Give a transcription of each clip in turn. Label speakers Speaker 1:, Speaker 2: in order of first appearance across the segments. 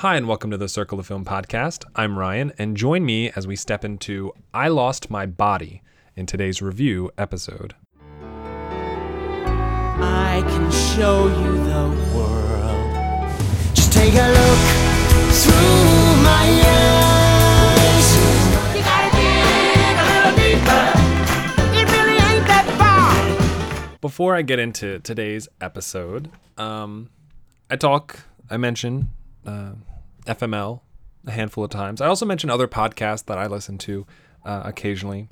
Speaker 1: Hi, and welcome to the Circle of Film podcast. I'm Ryan, and join me as we step into I Lost My Body in today's review episode.
Speaker 2: I can show you the world. Just take a look through my eyes. You gotta dig a little deeper. It really ain't that far.
Speaker 1: Before I get into today's episode, um, I talk, I mention uh, FML a handful of times. I also mention other podcasts that I listen to uh, occasionally.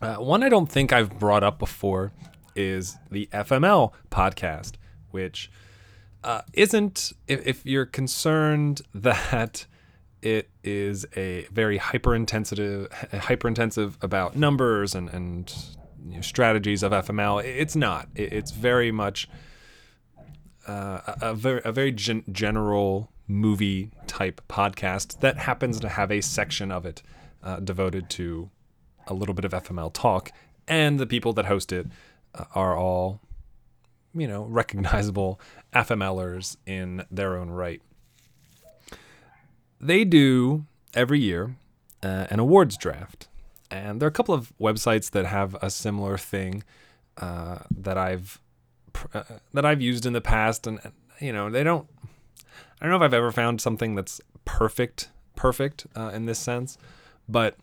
Speaker 1: Uh, one I don't think I've brought up before is the FML podcast, which uh, isn't, if, if you're concerned that it is a very hyper intensive, about numbers and, and you know, strategies of FML, it's not. It, it's very much uh, a, a very, a very gen- general movie type podcast that happens to have a section of it uh, devoted to a little bit of FML talk, and the people that host it uh, are all, you know, recognizable FMLers in their own right. They do every year uh, an awards draft, and there are a couple of websites that have a similar thing uh, that I've uh, that I've used in the past, and you know, they don't. I don't know if I've ever found something that's perfect, perfect uh, in this sense, but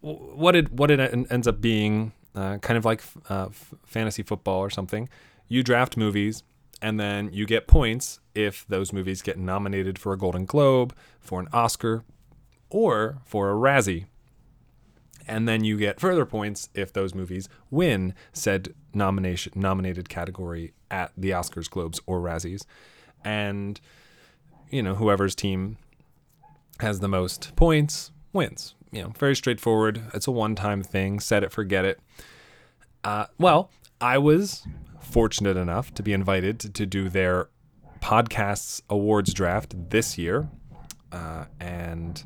Speaker 1: what it what it ends up being, uh, kind of like uh, fantasy football or something. You draft movies, and then you get points if those movies get nominated for a Golden Globe, for an Oscar, or for a Razzie. And then you get further points if those movies win said nomination nominated category at the Oscars, Globes, or Razzies. And you know, whoever's team has the most points wins. You know, very straightforward. It's a one time thing. Set it, forget it. Uh, well, I was fortunate enough to be invited to, to do their podcasts awards draft this year. Uh, and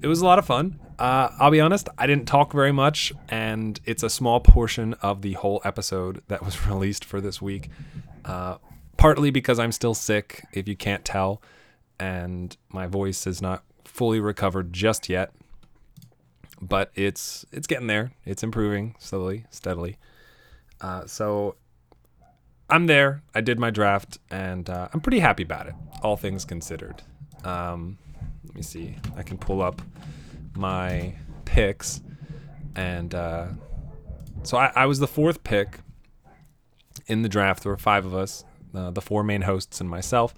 Speaker 1: it was a lot of fun. Uh, I'll be honest, I didn't talk very much, and it's a small portion of the whole episode that was released for this week. Uh, partly because I'm still sick, if you can't tell, and my voice is not fully recovered just yet. But it's it's getting there. It's improving slowly, steadily. Uh, so I'm there. I did my draft, and uh, I'm pretty happy about it, all things considered. Um, let me see. I can pull up my picks, and uh, so I, I was the fourth pick in the draft. There were five of us uh, the four main hosts and myself.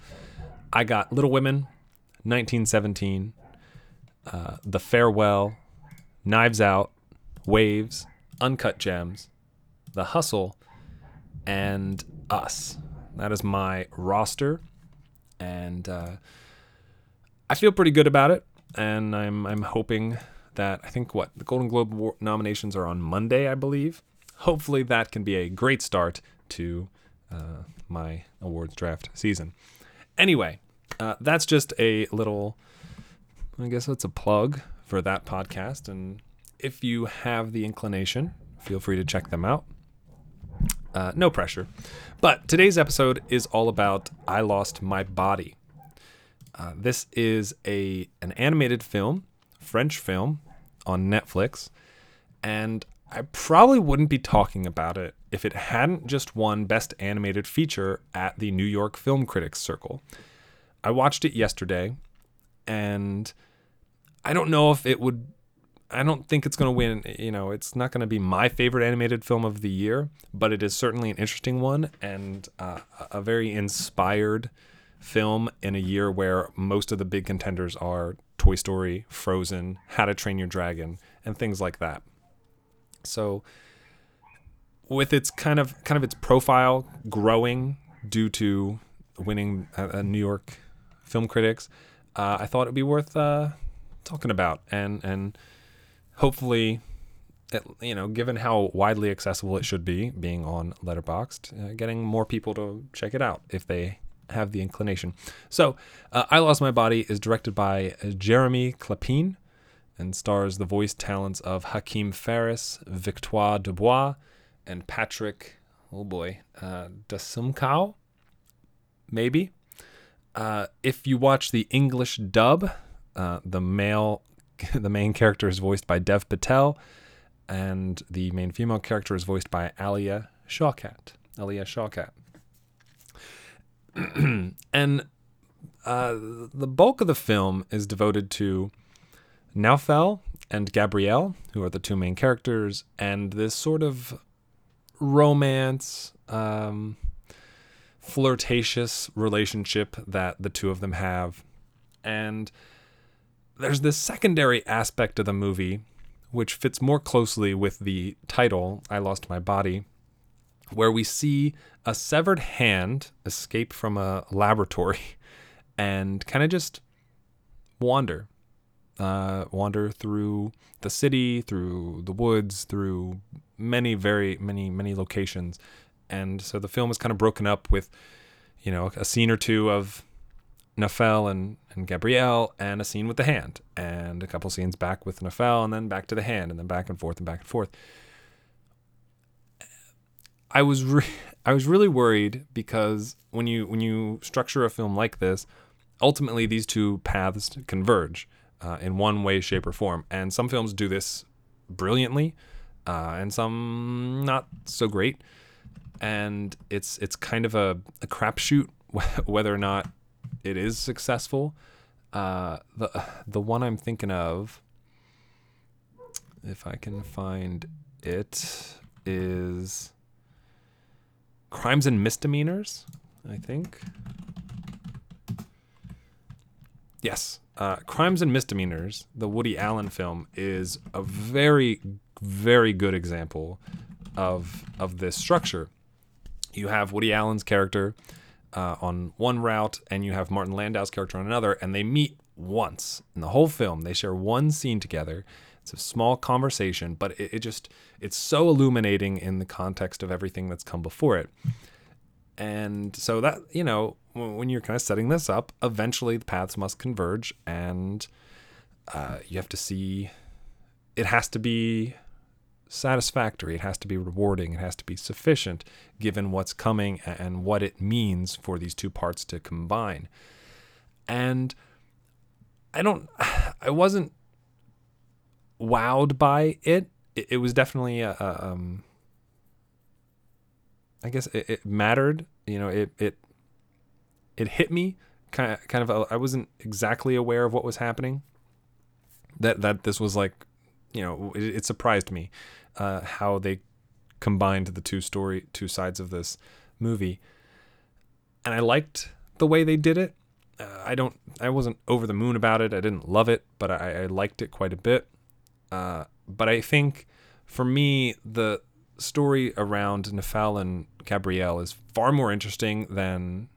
Speaker 1: I got Little Women, 1917, uh, The Farewell, Knives Out, Waves, Uncut Gems, The Hustle, and Us. That is my roster, and uh, I feel pretty good about it. And I'm I'm hoping that I think what the Golden Globe nominations are on Monday, I believe. Hopefully, that can be a great start to uh, my awards draft season. Anyway, uh, that's just a little, I guess that's a plug for that podcast. And if you have the inclination, feel free to check them out. Uh, no pressure. But today's episode is all about I Lost My Body. Uh, this is a an animated film, French film, on Netflix, and I probably wouldn't be talking about it if it hadn't just won Best Animated Feature at the New York Film Critics Circle. I watched it yesterday, and I don't know if it would. I don't think it's going to win. You know, it's not going to be my favorite animated film of the year, but it is certainly an interesting one and uh, a very inspired film in a year where most of the big contenders are Toy Story, Frozen, How to Train Your Dragon, and things like that. So with its kind of kind of its profile growing due to winning a, a New York Film Critics, uh, I thought it'd be worth uh, talking about and and hopefully, it, you know, given how widely accessible it should be, being on Letterboxd, uh, getting more people to check it out if they have the inclination. So, uh, I Lost My Body is directed by Jeremy Clapin and stars the voice talents of Hakim Faris, Victoire Dubois, and Patrick, oh boy, uh, Dasumkau, maybe. Uh, if you watch the English dub, uh, the male, the main character is voiced by Dev Patel, and the main female character is voiced by Alia Shawkat. Alia Shawkat. and uh, the bulk of the film is devoted to Naoufel and Gabrielle, who are the two main characters, and this sort of romance, um, flirtatious relationship that the two of them have. And there's this secondary aspect of the movie, which fits more closely with the title, I Lost My Body, where we see a severed hand escape from a laboratory and kind of just wander. Uh, wander through the city, through the woods, through many, very many, many locations. And so the film is kind of broken up with, you know, a scene or two of Nafel and, and Gabrielle, and a scene with the hand, and a couple scenes back with Nafel, and then back to the hand, and then back and forth and back and forth. I was re- I was really worried because when you when you structure a film like this, ultimately these two paths converge uh, in one way, shape, or form. And some films do this brilliantly, uh, and some not so great. And it's it's kind of a, a crapshoot whether or not it is successful. Uh, the the one I'm thinking of, if I can find it, is Crimes and Misdemeanors. I think. Yes. Uh, Crimes and Misdemeanors, the Woody Allen film, is a very, very good example of of this structure. You have Woody Allen's character uh, on one route, and you have Martin Landau's character on another, and they meet once in the whole film. They share one scene together. It's a small conversation, but it, it just it's so illuminating in the context of everything that's come before it. And so that you know, when you're kind of setting this up, eventually the paths must converge, and uh, you have to see. It has to be satisfactory. It has to be rewarding. It has to be sufficient given what's coming and what it means for these two parts to combine. And I don't, I wasn't wowed by it. It, it was definitely a, a um, I guess it, it, mattered. You know, it it it hit me kind of kind of. I wasn't exactly aware of what was happening. That that this was like, you know, it, it surprised me uh, how they combined the two story two sides of this movie, and I liked the way they did it. Uh, I don't. I wasn't over the moon about it. I didn't love it, but I, I liked it quite a bit. Uh, but I think for me, the story around Nafal and Gabrielle is far more interesting than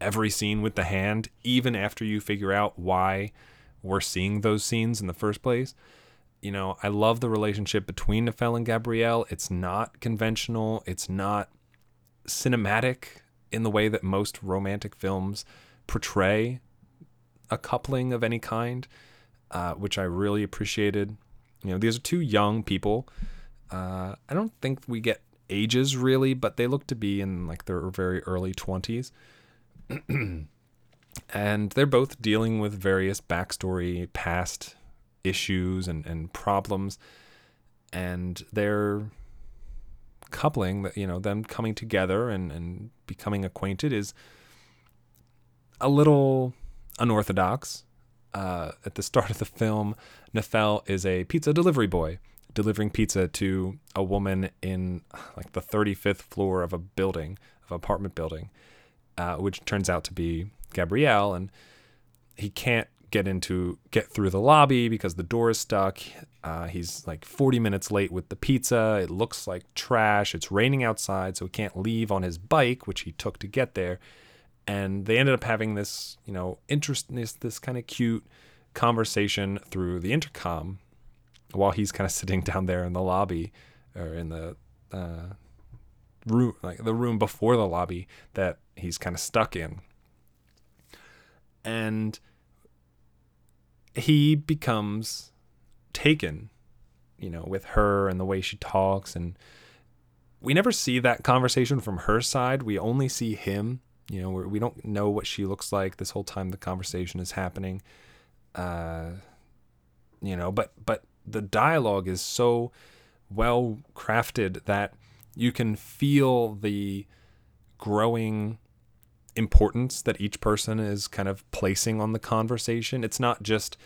Speaker 1: every scene with the hand, even after you figure out why we're seeing those scenes in the first place. You know, I love the relationship between Nefel and Gabrielle. It's not conventional, it's not cinematic in the way that most romantic films portray a coupling of any kind, uh, which I really appreciated. You know, these are two young people. Uh, I don't think we get ages really, but they look to be in like their very early 20s. and they're both dealing with various backstory, past issues, and, and problems. And they're coupling you know, them coming together and, and becoming acquainted is a little unorthodox. Uh, at the start of the film, Nefel is a pizza delivery boy delivering pizza to a woman in like the 35th floor of a building, of an apartment building, uh, which turns out to be Gabrielle. And he can't get into get through the lobby because the door is stuck. Uh, he's like 40 minutes late with the pizza. It looks like trash. It's raining outside, so he can't leave on his bike, which he took to get there. And they ended up having this, you know, interest this this kind of cute conversation through the intercom while he's kind of sitting down there in the lobby or in the uh, room, like the room before the lobby that he's kind of stuck in. And he becomes taken, you know, with her and the way she talks. And we never see that conversation from her side. We only see him You know, we're, don't know what she looks like this whole time the conversation is happening. Uh, you know, but but the dialogue is so well crafted that you can feel the growing importance that each person is kind of placing on the conversation. It's not just,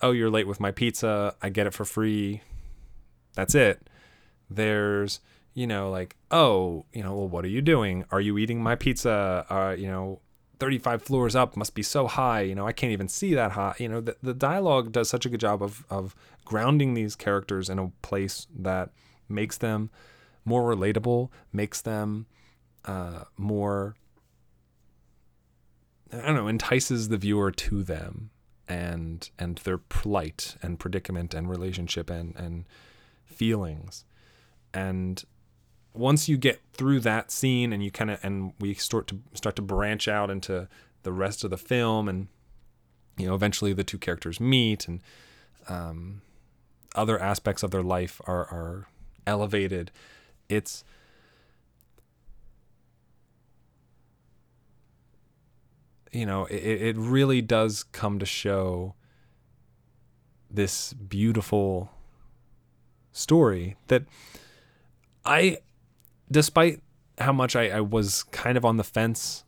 Speaker 1: oh, you're late with my pizza, I get it for free. That's it. There's, you know, like, oh, you know, well, what are you doing? Are you eating my pizza? Uh, you know, 35 floors up must be so high. You know, I can't even see that high. You know, the, the dialogue does such a good job of, of grounding these characters in a place that makes them more relatable, makes them uh, more I don't know, entices the viewer to them and and their plight and predicament and relationship and and feelings. And once you get through that scene and you kind of and we start to start to branch out into the rest of the film and you know eventually the two characters meet and um, other aspects of their life are are elevated it's you know, it, it really does come to show this beautiful story that I, despite how much I, I was kind of on the fence,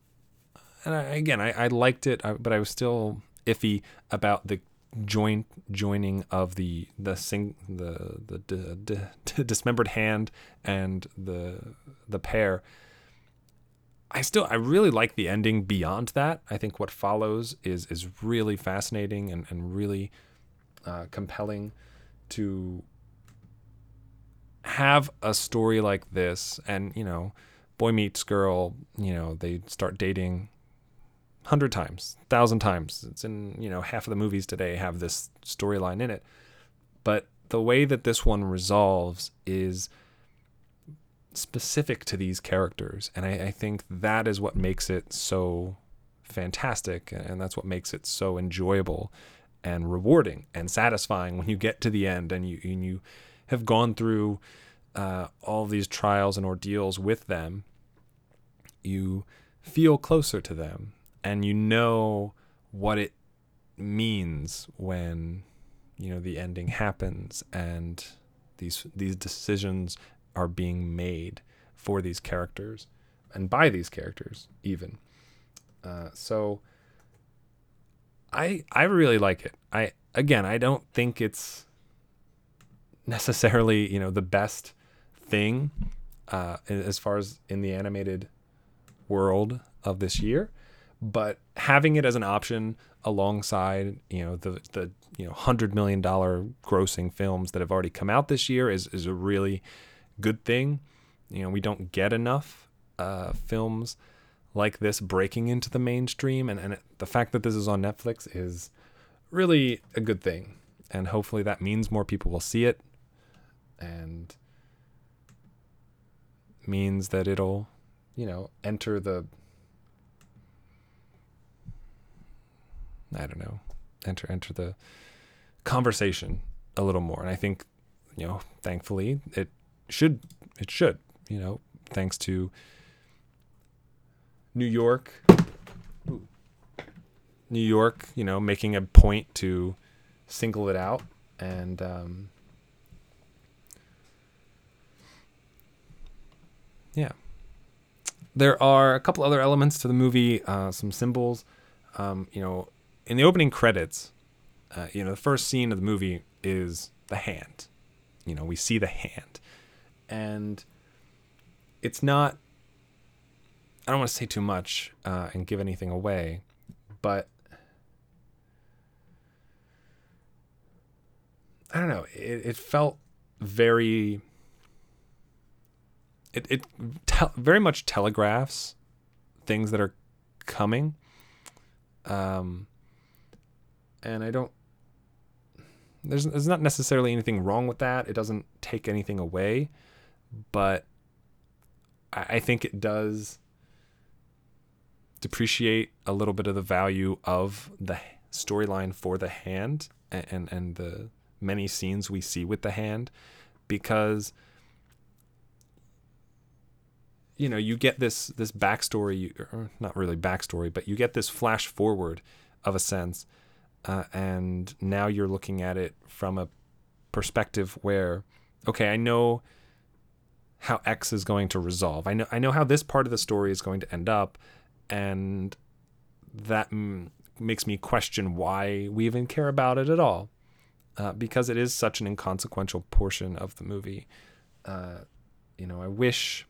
Speaker 1: and I, again, I, I liked it, but I was still iffy about the joint joining of the the sing the the, dismembered hand and the the pair I still I really like the ending beyond that. I think what follows is is really fascinating and, and really uh, compelling to have a story like this. And you know boy meets girl you know they start dating hundred times thousand times. It's in you know half of the movies today have this storyline in it. But the way that this one resolves is specific to these characters. And I, I, think that is what makes it so fantastic. And that's what makes it so enjoyable and rewarding and satisfying when you get to the end and you, and you have gone through uh, all these trials and ordeals with them. You feel closer to them and you know what it means when you know the ending happens and these these decisions are being made for these characters and by these characters even. Uh, so I I really like it. I again I don't think it's necessarily you know the best thing uh, as far as in the animated world of this year, but having it as an option alongside you know the the you know hundred million dollar grossing films that have already come out this year is is a really good thing. You know, we don't get enough uh, films like this breaking into the mainstream, and, and the fact that this is on Netflix is really a good thing. And hopefully that means more people will see it and means that it'll, you know, enter the I don't know, enter enter the conversation a little more. And I think, you know, thankfully it should it should you know thanks to New York. New York you know making a point to single it out and um, yeah. There are a couple other elements to the movie uh, some symbols. Um, you know in the opening credits uh, you know the first scene of the movie is the hand. You know we see the hand and it's not I don't want to say too much uh, and give anything away, but I don't know. It, it felt very. It it te- very much telegraphs things that are coming. Um, and I don't. There's there's not necessarily anything wrong with that. It doesn't take anything away but I think it does depreciate a little bit of the value of the storyline for the hand and, and, and the many scenes we see with the hand because you know you get this this backstory, or not really backstory, but you get this flash forward of a sense, uh, and now you're looking at it from a perspective where, okay, I know how X is going to resolve. I know I know how this part of the story is going to end up, and that mm, makes me question why we even care about it at all, uh, because it is such an inconsequential portion of the movie. Uh, you know, I wish.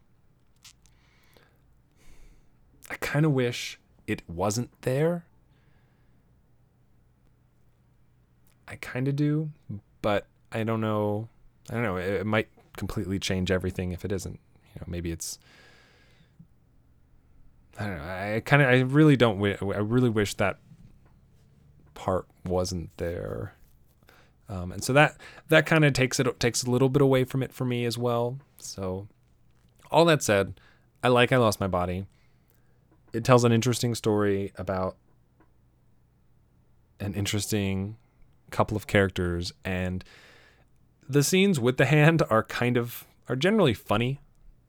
Speaker 1: I kind of wish it wasn't there. I kind of do, but I don't know. I don't know. It, it might completely change everything if it isn't. You know, maybe it's. I don't know. I kind of. I really don't. I really wish that part wasn't there. Um, and so that that kind of takes it takes a little bit away from it for me as well. So, all that said, I like I lost my body. It tells an interesting story about an interesting couple of characters and the scenes with the hand are kind of are generally funny.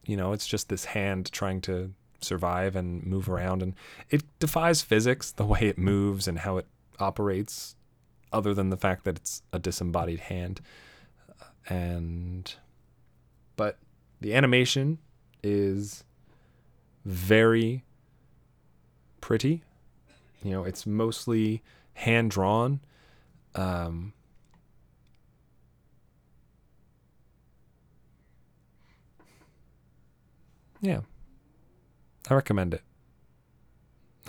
Speaker 1: You know it's just this hand trying to survive and move around and it defies physics the way it moves and how it operates other than the fact that it's a disembodied hand. And but the animation is very pretty. You know it's mostly hand drawn. Um, yeah, I recommend it.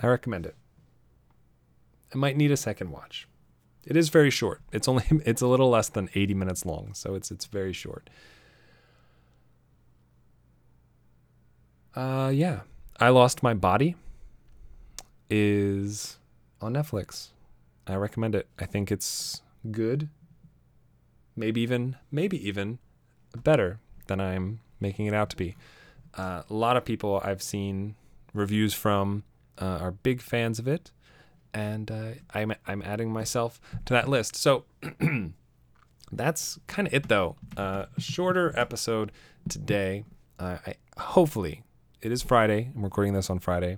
Speaker 1: I recommend it. I might need a second watch. It is very short. It's only it's a little less than 80 minutes long, so it's it's very short. Uh yeah. I Lost My Body is on Netflix. I recommend it. I think it's good. Maybe even maybe even better than I'm making it out to be. Uh, a lot of people I've seen reviews from uh, are big fans of it, and uh, I'm I'm adding myself to that list. So that's kind of it, though. Uh, shorter episode today. Uh, I hopefully it is Friday. I'm recording this on Friday.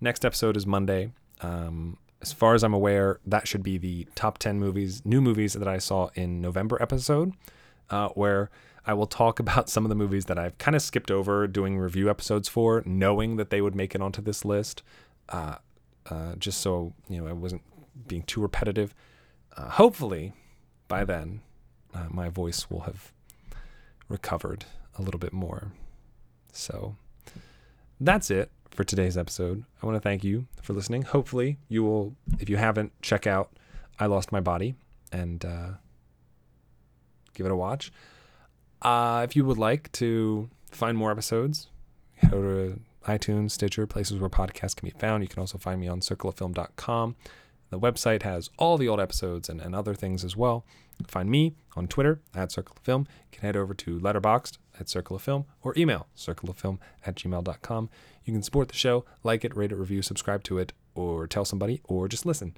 Speaker 1: Next episode is Monday. Um, as far as I'm aware, that should be the top 10 movies, new movies that I saw in November episode, where I will talk about some of the movies that I've kind of skipped over doing review episodes for, knowing that they would make it onto this list, uh, uh, just so you know I wasn't being too repetitive. Uh, hopefully, by then, uh, my voice will have recovered a little bit more. So that's it for today's episode. I want to thank you for listening. Hopefully, you will, if you haven't, check out I Lost My Body and uh, give it a watch. Uh, if you would like to find more episodes, go to iTunes, Stitcher, places where podcasts can be found. You can also find me on circleoffilm.com. The website has all the old episodes and, and other things as well. Find me on Twitter at Circle of Film. You can head over to Letterboxd at Circle of Film or email circleoffilm at gmail.com. You can support the show, like it, rate it, review, subscribe to it, or tell somebody, or just listen.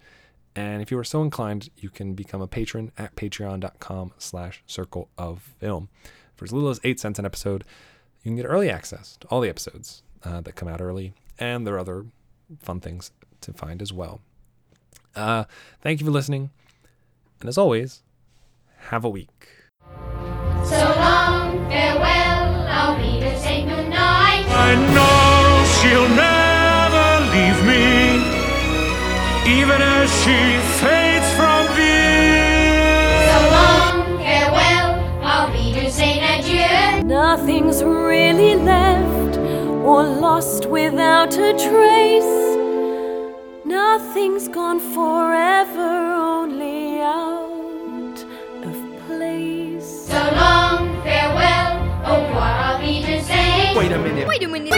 Speaker 1: And if you are so inclined, you can become a patron at patreon.com slash circle of film. For as little as eight cents an episode, you can get early access to all the episodes uh, that come out early, and there are other fun things to find as well. Uh, thank you for listening. And as always, have a week.
Speaker 3: So long, farewell, I'll be to say goodnight.
Speaker 4: I know she'll never leave me, even as she fades from view.
Speaker 3: So long, farewell, I'll be to say adieu.
Speaker 5: Nothing's really left or lost without a trace. Nothing's gone forever, only out of place.
Speaker 3: So long, farewell, au revoir, I'll be to say.
Speaker 6: Wait a minute.
Speaker 7: Wait a minute.